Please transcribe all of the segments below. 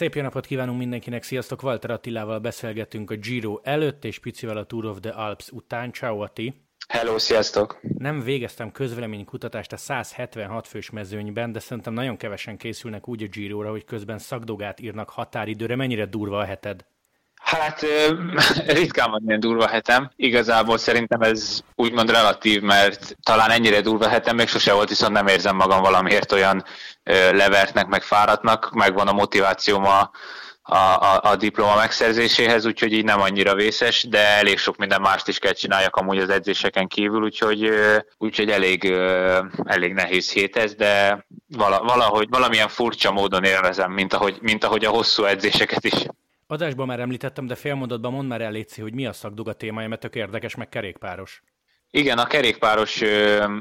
Szép jó napot kívánunk mindenkinek, sziasztok! Walter Attilával beszélgetünk a Giro előtt, és picivel a Tour of the Alps után. Ciao Ati! Hello, sziasztok! Nem végeztem közvéleménykutatást a 176 fős mezőnyben, de szerintem nagyon kevesen készülnek úgy a Giro-ra, hogy közben szakdogát írnak határidőre. Mennyire durva a heted? Hát ritkán van ilyen durva hetem. Igazából szerintem ez úgymond relatív, mert talán ennyire durva hetem még sose volt, viszont nem érzem magam valamiért olyan levertnek, meg fáradtnak, megvan a motivációm a, a, a, a diploma megszerzéséhez, úgyhogy így nem annyira vészes, de elég sok minden mást is kell csináljak amúgy az edzéseken kívül, úgyhogy, úgyhogy elég, elég nehéz hét ez, de valahogy, valamilyen furcsa módon élvezem, mint ahogy, mint ahogy a hosszú edzéseket is. Adásban már említettem, de félmondatban mondd már el, Léci, hogy mi a szakduga témája, mert tök érdekes, meg kerékpáros. Igen, a kerékpáros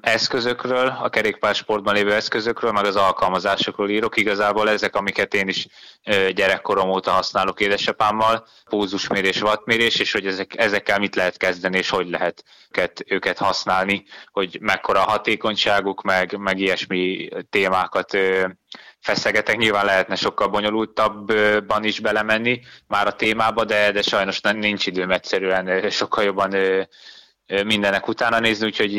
eszközökről, a kerékpársportban lévő eszközökről, meg az alkalmazásokról írok. Igazából ezek, amiket én is gyerekkorom óta használok édesapámmal, pózusmérés, wattmérés, és hogy ezek, ezekkel mit lehet kezdeni, és hogy lehet őket, őket használni, hogy mekkora a hatékonyságuk, meg, meg ilyesmi témákat feszegetek. Nyilván lehetne sokkal bonyolultabban is belemenni már a témába, de, de sajnos nincs időm egyszerűen sokkal jobban mindenek utána nézni, úgyhogy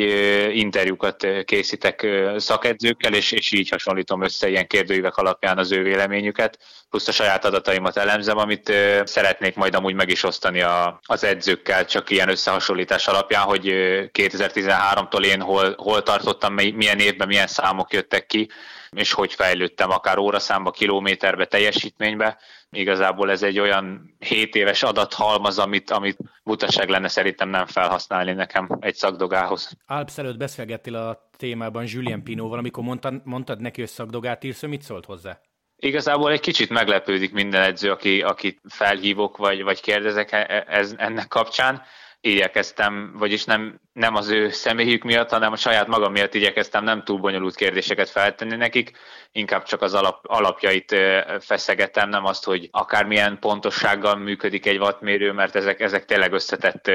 interjúkat készítek szakedzőkkel, és, és így hasonlítom össze ilyen kérdőívek alapján az ő véleményüket, plusz a saját adataimat elemzem, amit szeretnék majd amúgy meg is osztani a, az edzőkkel, csak ilyen összehasonlítás alapján, hogy 2013-tól én hol, hol tartottam, milyen évben milyen számok jöttek ki, és hogy fejlődtem akár óraszámba, kilométerbe, teljesítménybe. Igazából ez egy olyan 7 éves adathalmaz, amit, amit butaság lenne szerintem nem felhasználni nekem egy szakdogához. Alps előtt beszélgettél a témában Julien Pinóval, amikor mondtad, mondtad neki, hogy szakdogát írsz, mit szólt hozzá? Igazából egy kicsit meglepődik minden edző, aki, akit felhívok, vagy, vagy kérdezek e, ez, ennek kapcsán igyekeztem, vagyis nem, nem az ő személyük miatt, hanem a saját magam miatt igyekeztem nem túl bonyolult kérdéseket feltenni nekik, inkább csak az alap, alapjait feszegetem, nem azt, hogy akármilyen pontossággal működik egy wattmérő, mert ezek, ezek tényleg összetett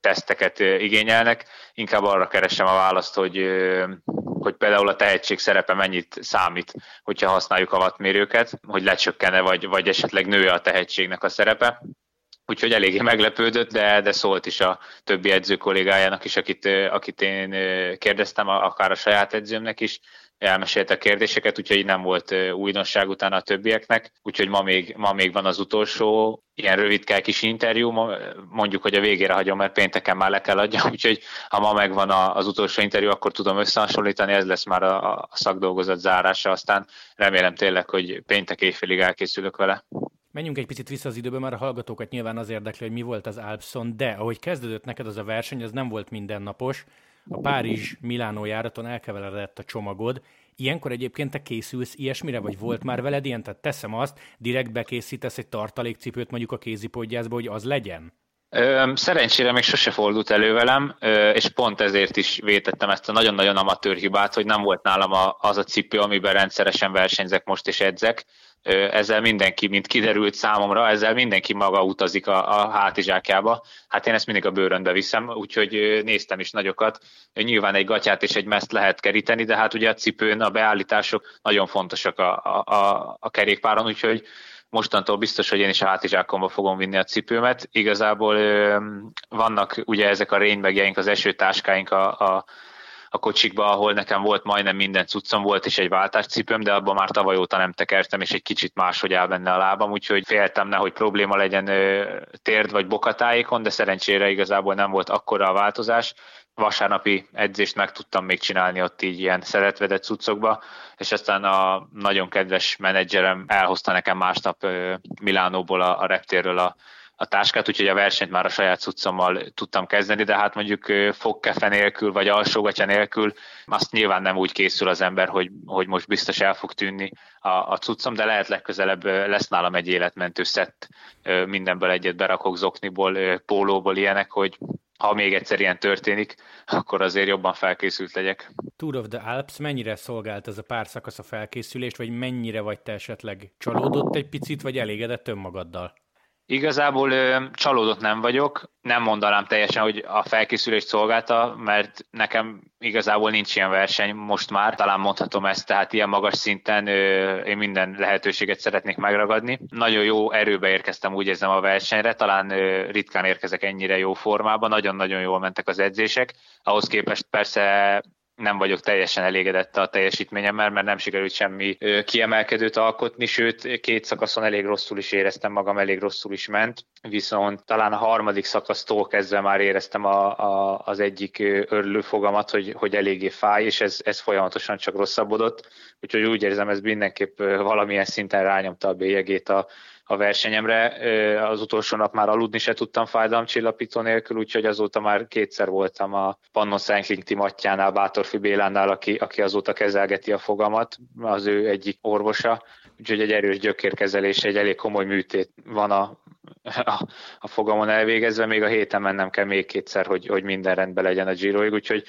teszteket igényelnek, inkább arra keresem a választ, hogy hogy például a tehetség szerepe mennyit számít, hogyha használjuk a wattmérőket, hogy lecsökkene, vagy, vagy esetleg nő a tehetségnek a szerepe úgyhogy eléggé meglepődött, de, de szólt is a többi edző kollégájának is, akit, akit én kérdeztem, akár a saját edzőmnek is, elmesélte a kérdéseket, úgyhogy nem volt újdonság utána a többieknek, úgyhogy ma még, ma még van az utolsó ilyen rövidkel kis interjú, mondjuk, hogy a végére hagyom, mert pénteken már le kell adjam, úgyhogy ha ma megvan az utolsó interjú, akkor tudom összehasonlítani, ez lesz már a, a szakdolgozat zárása, aztán remélem tényleg, hogy péntek éjfélig elkészülök vele. Menjünk egy picit vissza az időbe, mert a hallgatókat nyilván az érdekli, hogy mi volt az Alpson, de ahogy kezdődött neked az a verseny, az nem volt mindennapos. A Párizs-Milánó járaton elkeveredett a csomagod. Ilyenkor egyébként te készülsz ilyesmire, vagy volt már veled ilyen? Tehát teszem azt, direkt bekészítesz egy tartalékcipőt mondjuk a kézipodgyászba, hogy az legyen? Szerencsére még sose fordult elő velem, és pont ezért is vétettem ezt a nagyon-nagyon amatőr hibát, hogy nem volt nálam az a cipő, amiben rendszeresen versenyzek most és edzek. Ezzel mindenki, mint kiderült számomra, ezzel mindenki maga utazik a, a hátizsákjába. Hát én ezt mindig a bőrönbe viszem, úgyhogy néztem is nagyokat. Nyilván egy gatyát és egy meszt lehet keríteni, de hát ugye a cipőn a beállítások nagyon fontosak a, a, a kerékpáron, úgyhogy mostantól biztos, hogy én is a hátizsákomba fogom vinni a cipőmet. Igazából vannak ugye ezek a rénybegjeink, az esőtáskáink a, a a kocsikba, ahol nekem volt majdnem minden cuccom, volt is egy váltáscipőm, de abban már tavaly óta nem tekertem, és egy kicsit máshogy áll benne a lábam, úgyhogy féltem hogy probléma legyen térd vagy bokatájékon, de szerencsére igazából nem volt akkora a változás. Vasárnapi edzést meg tudtam még csinálni ott így ilyen szeretvedett cuccokba, és aztán a nagyon kedves menedzserem elhozta nekem másnap Milánóból a, a reptérről a, a táskát, úgyhogy a versenyt már a saját cuccommal tudtam kezdeni, de hát mondjuk fogkefe nélkül, vagy alsógatya nélkül, azt nyilván nem úgy készül az ember, hogy, hogy most biztos el fog tűnni a, a cuccom, de lehet legközelebb lesz nálam egy életmentő szett, mindenből egyet berakok zokniból, pólóból ilyenek, hogy ha még egyszer ilyen történik, akkor azért jobban felkészült legyek. Tour of the Alps mennyire szolgált ez a pár szakasz a felkészülést, vagy mennyire vagy te esetleg csalódott egy picit, vagy elégedett önmagaddal? Igazából ö, csalódott nem vagyok, nem mondanám teljesen, hogy a felkészülést szolgálta, mert nekem igazából nincs ilyen verseny most már, talán mondhatom ezt, tehát ilyen magas szinten ö, én minden lehetőséget szeretnék megragadni. Nagyon jó erőbe érkeztem, úgy érzem a versenyre, talán ö, ritkán érkezek ennyire jó formában, nagyon-nagyon jól mentek az edzések, ahhoz képest persze nem vagyok teljesen elégedett a teljesítményemmel, mert nem sikerült semmi kiemelkedőt alkotni, sőt, két szakaszon elég rosszul is éreztem magam, elég rosszul is ment, viszont talán a harmadik szakasztól kezdve már éreztem a, a, az egyik örülőfogamat, hogy, hogy eléggé fáj, és ez, ez folyamatosan csak rosszabbodott, úgyhogy úgy érzem, ez mindenképp valamilyen szinten rányomta a bélyegét a, a versenyemre. Az utolsó nap már aludni se tudtam fájdalomcsillapító nélkül, úgyhogy azóta már kétszer voltam a Pannon Cycling Team atyánál, Bátorfi Bélánál, aki, aki azóta kezelgeti a fogamat, az ő egyik orvosa, úgyhogy egy erős gyökérkezelés, egy elég komoly műtét van a, a, a fogamon elvégezve, még a héten mennem kell még kétszer, hogy, hogy minden rendben legyen a Giroig, úgyhogy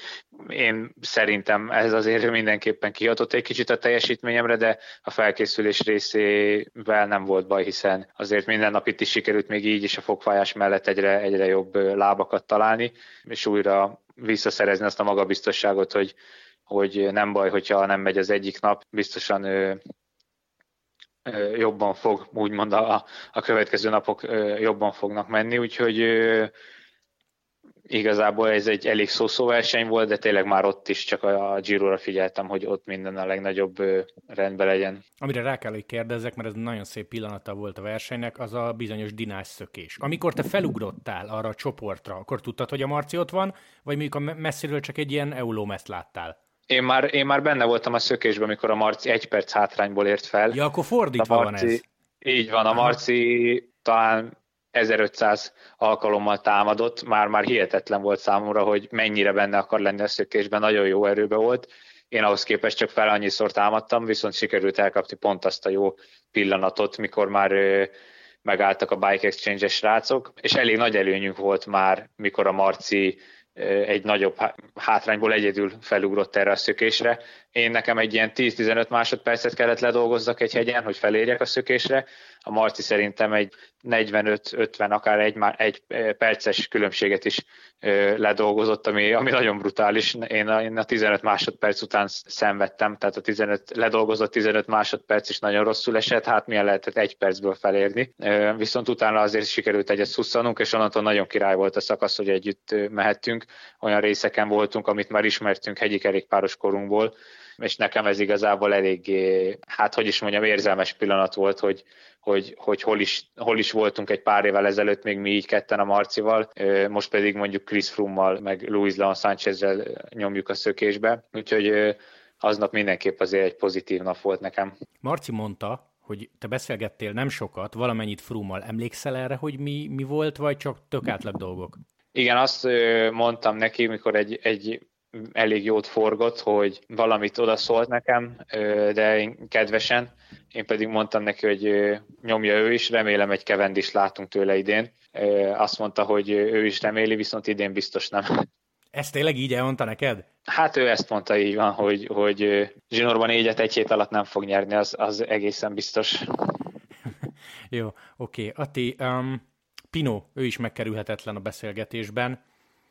én szerintem ez azért mindenképpen kihatott egy kicsit a teljesítményemre, de a felkészülés részével nem volt baj, hiszen azért minden nap itt is sikerült még így is a fogfájás mellett egyre, egyre jobb lábakat találni, és újra visszaszerezni azt a magabiztosságot, hogy, hogy nem baj, hogyha nem megy az egyik nap, biztosan jobban fog, úgymond a, a következő napok jobban fognak menni, úgyhogy igazából ez egy elég szószó verseny volt, de tényleg már ott is csak a Giro-ra figyeltem, hogy ott minden a legnagyobb rendben legyen. Amire rá kell, hogy kérdezzek, mert ez nagyon szép pillanata volt a versenynek, az a bizonyos dinás szökés. Amikor te felugrottál arra a csoportra, akkor tudtad, hogy a Marci ott van, vagy mondjuk a messziről csak egy ilyen eulómeszt láttál? Én már, én már benne voltam a szökésben, amikor a Marci egy perc hátrányból ért fel. Ja, akkor fordítva Marci, van ez. Így van, a Marci talán 1500 alkalommal támadott, már már hihetetlen volt számomra, hogy mennyire benne akar lenni a szökésben, nagyon jó erőbe volt. Én ahhoz képest csak fel annyiszor támadtam, viszont sikerült elkapni pont azt a jó pillanatot, mikor már megálltak a Bike Exchange-es srácok, és elég nagy előnyünk volt már, mikor a Marci egy nagyobb hátrányból egyedül felugrott erre a szökésre. Én nekem egy ilyen 10-15 másodpercet kellett ledolgozzak egy hegyen, hogy felérjek a szökésre. A Marci szerintem egy 45-50, akár egy, egy perces különbséget is ledolgozott, ami, ami nagyon brutális. Én a, én a 15 másodperc után szenvedtem, tehát a 15, ledolgozott 15 másodperc is nagyon rosszul esett, hát milyen lehetett egy percből felérni. Viszont utána azért sikerült egyet szusszanunk, és onnantól nagyon király volt a szakasz, hogy együtt mehettünk. Olyan részeken voltunk, amit már ismertünk hegyi kerékpáros korunkból, és nekem ez igazából eléggé, hát hogy is mondjam, érzelmes pillanat volt, hogy, hogy, hogy hol, is, hol is voltunk egy pár évvel ezelőtt, még mi így ketten a Marcival, most pedig mondjuk Chris Froome-mal, meg Luis Leon Sánchezzel nyomjuk a szökésbe, úgyhogy aznap mindenképp azért egy pozitív nap volt nekem. Marci mondta, hogy te beszélgettél nem sokat, valamennyit Frummal. Emlékszel erre, hogy mi, mi volt, vagy csak tök átlag dolgok? Igen, azt mondtam neki, mikor egy, egy elég jót forgott, hogy valamit odaszólt nekem, de én kedvesen. Én pedig mondtam neki, hogy nyomja ő is, remélem egy kevend is látunk tőle idén. Azt mondta, hogy ő is reméli, viszont idén biztos nem. Ezt tényleg így elmondta neked? Hát ő ezt mondta így van, hogy, hogy zsinórban négyet egy hét alatt nem fog nyerni, az, az egészen biztos. Jó, oké. Okay. Ati, um, Pino, ő is megkerülhetetlen a beszélgetésben.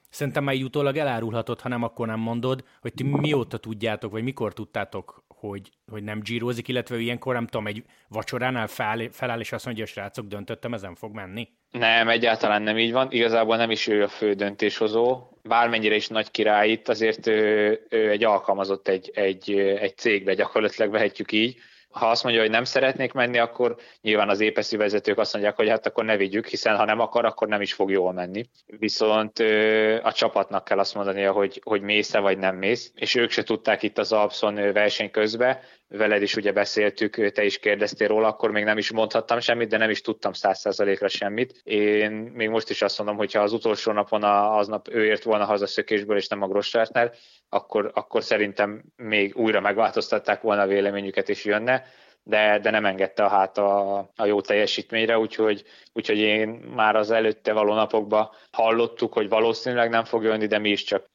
Szerintem már utólag elárulhatod, ha nem, akkor nem mondod, hogy ti mióta tudjátok, vagy mikor tudtátok, hogy, hogy nem gyírozik, illetve ilyenkor, nem tudom, egy vacsoránál feláll, feláll és azt mondja, hogy srácok, döntöttem, ezen fog menni? Nem, egyáltalán nem így van. Igazából nem is ő a fő döntéshozó. Bármennyire is nagy király itt, azért ő, ő egy alkalmazott egy, egy, egy cégbe, gyakorlatilag vehetjük így ha azt mondja, hogy nem szeretnék menni, akkor nyilván az épeszű vezetők azt mondják, hogy hát akkor ne vigyük, hiszen ha nem akar, akkor nem is fog jól menni. Viszont a csapatnak kell azt mondania, hogy, hogy mész-e vagy nem mész, és ők se tudták itt az Alpson verseny közben, veled is ugye beszéltük, te is kérdeztél róla, akkor még nem is mondhattam semmit, de nem is tudtam száz százalékra semmit. Én még most is azt mondom, hogy ha az utolsó napon a, aznap ő ért volna haza szökésből, és nem a Grossártner, akkor, akkor szerintem még újra megváltoztatták volna a véleményüket, és jönne de, de nem engedte a hát a, a jó teljesítményre, úgyhogy, úgyhogy én már az előtte való napokban hallottuk, hogy valószínűleg nem fog jönni, de mi is csak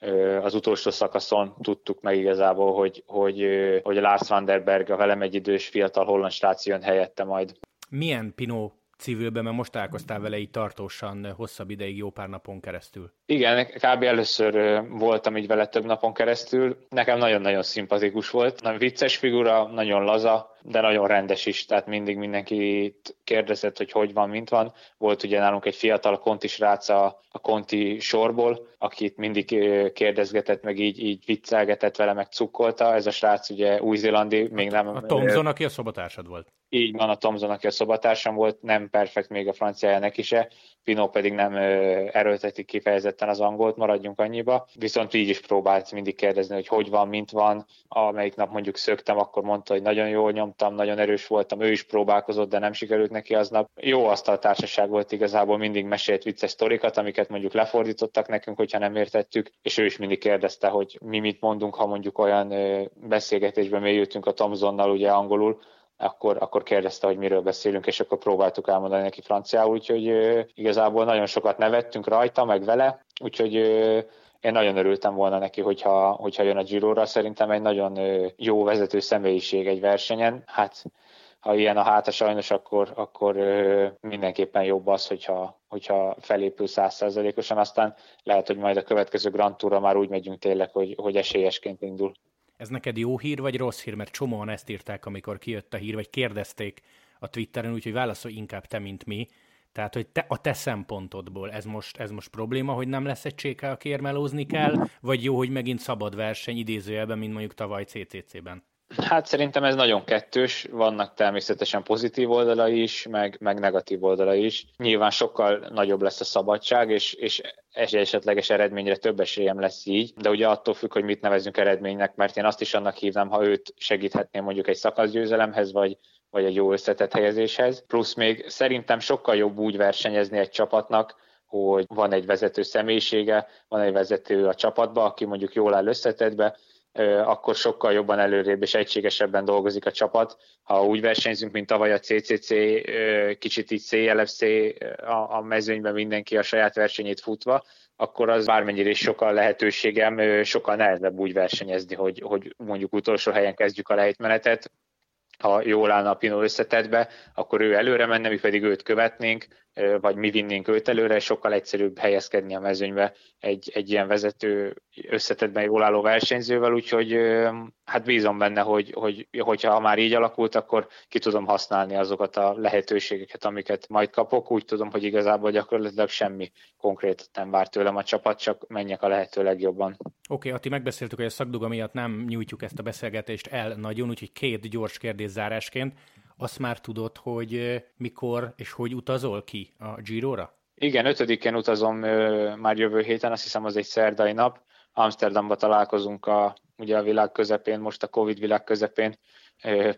az utolsó szakaszon tudtuk meg igazából, hogy, hogy, hogy Lars van der Berg, a velem egy idős fiatal holland srác jön helyette majd. Milyen Pino civilben, mert most találkoztál vele így tartósan hosszabb ideig, jó pár napon keresztül. Igen, kb. először voltam így vele több napon keresztül. Nekem nagyon-nagyon szimpatikus volt. Nagyon vicces figura, nagyon laza, de nagyon rendes is, tehát mindig mindenki kérdezett, hogy hogy van, mint van. Volt ugye nálunk egy fiatal konti srác a, a konti sorból, akit mindig kérdezgetett, meg így, így viccelgetett vele, meg cukkolta. Ez a srác ugye új-zélandi, még nem... A Tomzon, aki a szobatársad volt. Így van, a Tomzon, aki a szobatársam volt, nem perfekt még a franciája neki se, Pino pedig nem erőlteti kifejezetten az angolt, maradjunk annyiba. Viszont így is próbált mindig kérdezni, hogy hogy van, mint van. Amelyik nap mondjuk szöktem, akkor mondta, hogy nagyon jól nyomtam, nagyon erős voltam, ő is próbálkozott, de nem sikerült neki aznap. Jó asztaltársaság volt igazából, mindig mesélt vicces sztorikat, amiket mondjuk lefordítottak nekünk, hogyha nem értettük, és ő is mindig kérdezte, hogy mi mit mondunk, ha mondjuk olyan beszélgetésben mélyültünk a Tomzonnal, ugye angolul, akkor, akkor kérdezte, hogy miről beszélünk, és akkor próbáltuk elmondani neki franciául, úgyhogy igazából nagyon sokat nevettünk rajta, meg vele, úgyhogy én nagyon örültem volna neki, hogyha, hogyha jön a Giro-ra. Szerintem egy nagyon jó vezető személyiség egy versenyen. Hát ha ilyen a háta sajnos, akkor, akkor mindenképpen jobb az, hogyha, hogyha felépül százszerzelékosan, aztán lehet, hogy majd a következő Grand Tourra már úgy megyünk tényleg, hogy, hogy esélyesként indul. Ez neked jó hír, vagy rossz hír? Mert csomóan ezt írták, amikor kijött a hír, vagy kérdezték a Twitteren, úgyhogy válaszolj inkább te, mint mi. Tehát, hogy te, a te szempontodból ez most, ez most probléma, hogy nem lesz egy cséke, aki érmelózni kell, vagy jó, hogy megint szabad verseny idézőjelben, mint mondjuk tavaly CCC-ben? Hát szerintem ez nagyon kettős, vannak természetesen pozitív oldalai is, meg, meg negatív oldalai is. Nyilván sokkal nagyobb lesz a szabadság, és, és esetleges eredményre több esélyem lesz így, de ugye attól függ, hogy mit nevezünk eredménynek, mert én azt is annak hívnám, ha őt segíthetném mondjuk egy szakaszgyőzelemhez, vagy, vagy egy jó összetett helyezéshez. Plusz még szerintem sokkal jobb úgy versenyezni egy csapatnak, hogy van egy vezető személyisége, van egy vezető a csapatba, aki mondjuk jól áll összetettbe, akkor sokkal jobban előrébb és egységesebben dolgozik a csapat. Ha úgy versenyzünk, mint tavaly a CCC, kicsit így CLFC a mezőnyben mindenki a saját versenyét futva, akkor az bármennyire is sokkal lehetőségem, sokkal nehezebb úgy versenyezni, hogy, hogy mondjuk utolsó helyen kezdjük a lejtmenetet, ha jól állna a Pino összetetbe, akkor ő előre menne, mi pedig őt követnénk, vagy mi vinnénk őt előre, sokkal egyszerűbb helyezkedni a mezőnybe egy, egy ilyen vezető összetetben jól álló versenyzővel, úgyhogy hát bízom benne, hogy, hogy hogyha már így alakult, akkor ki tudom használni azokat a lehetőségeket, amiket majd kapok. Úgy tudom, hogy igazából gyakorlatilag semmi konkrétat nem vár tőlem a csapat, csak menjek a lehető legjobban. Oké, okay, Ati, megbeszéltük, hogy a szakduga miatt nem nyújtjuk ezt a beszélgetést el nagyon, úgyhogy két gyors kérdés zárásként azt már tudod, hogy mikor és hogy utazol ki a Giro-ra? Igen, ötödikén utazom már jövő héten, azt hiszem az egy szerdai nap. Amsterdamba találkozunk a, ugye a világ közepén, most a Covid világ közepén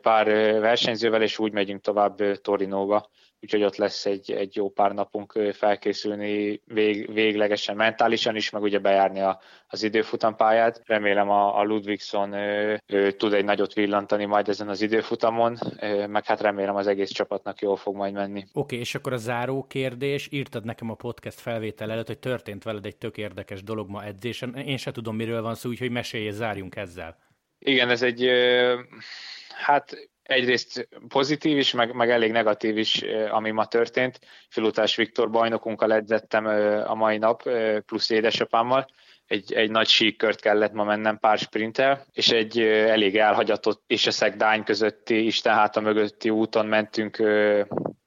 pár versenyzővel, és úgy megyünk tovább Torinóba úgyhogy ott lesz egy, egy jó pár napunk felkészülni vég, véglegesen mentálisan is, meg ugye bejárni a, az időfutampályát. Remélem a, a Ludvigson ő, ő, tud egy nagyot villantani majd ezen az időfutamon, ő, meg hát remélem az egész csapatnak jól fog majd menni. Oké, okay, és akkor a záró kérdés, írtad nekem a podcast felvétel előtt, hogy történt veled egy tök érdekes dolog ma edzésen. Én se tudom, miről van szó, úgyhogy mesélj, zárjunk ezzel. Igen, ez egy, hát egyrészt pozitív is, meg, meg elég negatív is, ami ma történt. Filutás Viktor bajnokunkkal edzettem a mai nap, plusz édesapámmal. Egy, egy nagy síkkört kellett ma mennem pár sprinttel, és egy elég elhagyatott és a szegdány közötti, Isten a mögötti úton mentünk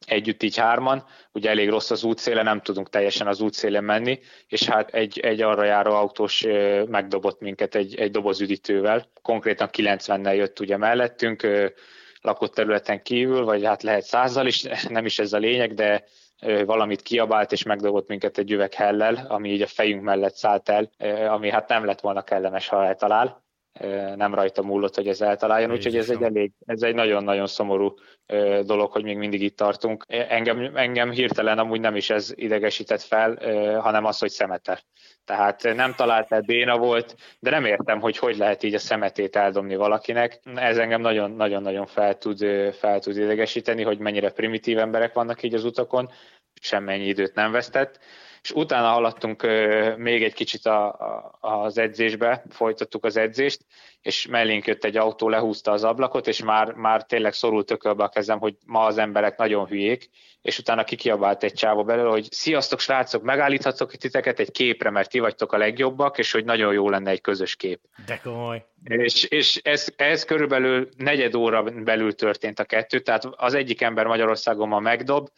együtt így hárman, ugye elég rossz az útszéle, nem tudunk teljesen az útszélen menni, és hát egy, egy arra járó autós megdobott minket egy, egy dobozüdítővel, konkrétan 90-nel jött ugye mellettünk, lakott területen kívül, vagy hát lehet százal is, nem is ez a lényeg, de valamit kiabált és megdobott minket egy üveg hellel, ami így a fejünk mellett szállt el, ami hát nem lett volna kellemes, ha eltalál nem rajta múlott, hogy ez eltaláljon, úgyhogy ez egy elég, ez egy nagyon-nagyon szomorú dolog, hogy még mindig itt tartunk. Engem, engem hirtelen amúgy nem is ez idegesített fel, hanem az, hogy szemete. Tehát nem talált el, béna volt, de nem értem, hogy hogy lehet így a szemetét eldobni valakinek. Ez engem nagyon-nagyon fel tud, fel tud idegesíteni, hogy mennyire primitív emberek vannak így az utakon, semmennyi időt nem vesztett és utána haladtunk még egy kicsit a, a, az edzésbe, folytattuk az edzést, és mellénk jött egy autó, lehúzta az ablakot, és már, már tényleg szorult tökölbe a kezem, hogy ma az emberek nagyon hülyék, és utána kikiabált egy csávó belőle, hogy sziasztok srácok, megállíthatok titeket egy képre, mert ti vagytok a legjobbak, és hogy nagyon jó lenne egy közös kép. De komoly. És, és ez, ez körülbelül negyed óra belül történt a kettő, tehát az egyik ember Magyarországon ma megdob,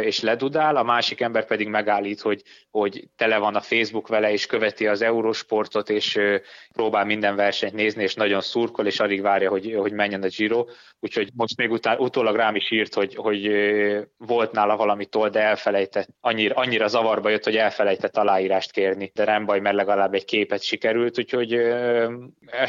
és ledudál, a másik ember pedig megállít, hogy, hogy tele van a Facebook vele, és követi az Eurosportot, és próbál minden versenyt nézni, és nagyon szurkol, és alig várja, hogy, hogy menjen a Giro. Úgyhogy most még után, utólag rám is írt, hogy, hogy volt nála valami toll, de elfelejtett. Annyira, annyira zavarba jött, hogy elfelejtett aláírást kérni. De nem baj, mert legalább egy képet sikerült, úgyhogy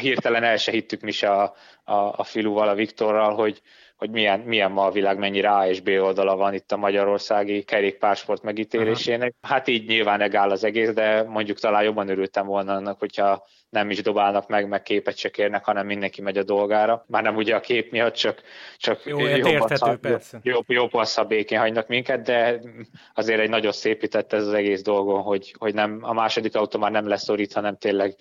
hirtelen el se hittük mi se a, a, a filuval, a Viktorral, hogy, hogy milyen, milyen ma a világ, mennyire A és B oldala van itt a magyarországi kerékpársport megítélésének. Aha. Hát így nyilván egáll az egész, de mondjuk talán jobban örültem volna annak, hogyha nem is dobálnak meg, meg képet se kérnek, hanem mindenki megy a dolgára. Már nem ugye a kép miatt, csak, csak Jó, jobb, érthető, jobb, persze. jobb, jobb az, ha békén hagynak minket, de azért egy nagyon szépített ez az egész dolgon, hogy, hogy nem, a második autó már nem leszorít, hanem tényleg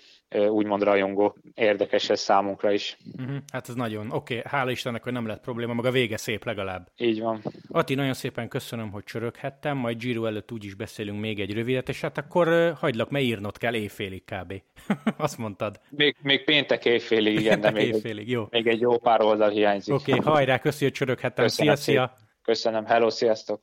úgymond rajongó. Érdekes ez számunkra is. Uh-huh. Hát ez nagyon. Oké, okay. hála Istennek, hogy nem lett probléma, maga vége szép legalább. Így van. Ati, nagyon szépen köszönöm, hogy csöröghettem, majd Giro előtt úgyis beszélünk még egy rövidet, és hát akkor hagylak, mert írnod kell éjfélig kb. Azt mondtad. Még, még péntek éjfélig, igen, de még, éjfélig, jó. még egy jó pár oldal hiányzik. Oké, okay, hajrá, köszi, hogy csöröghettem. Szia, szia! Köszönöm, hello, sziasztok!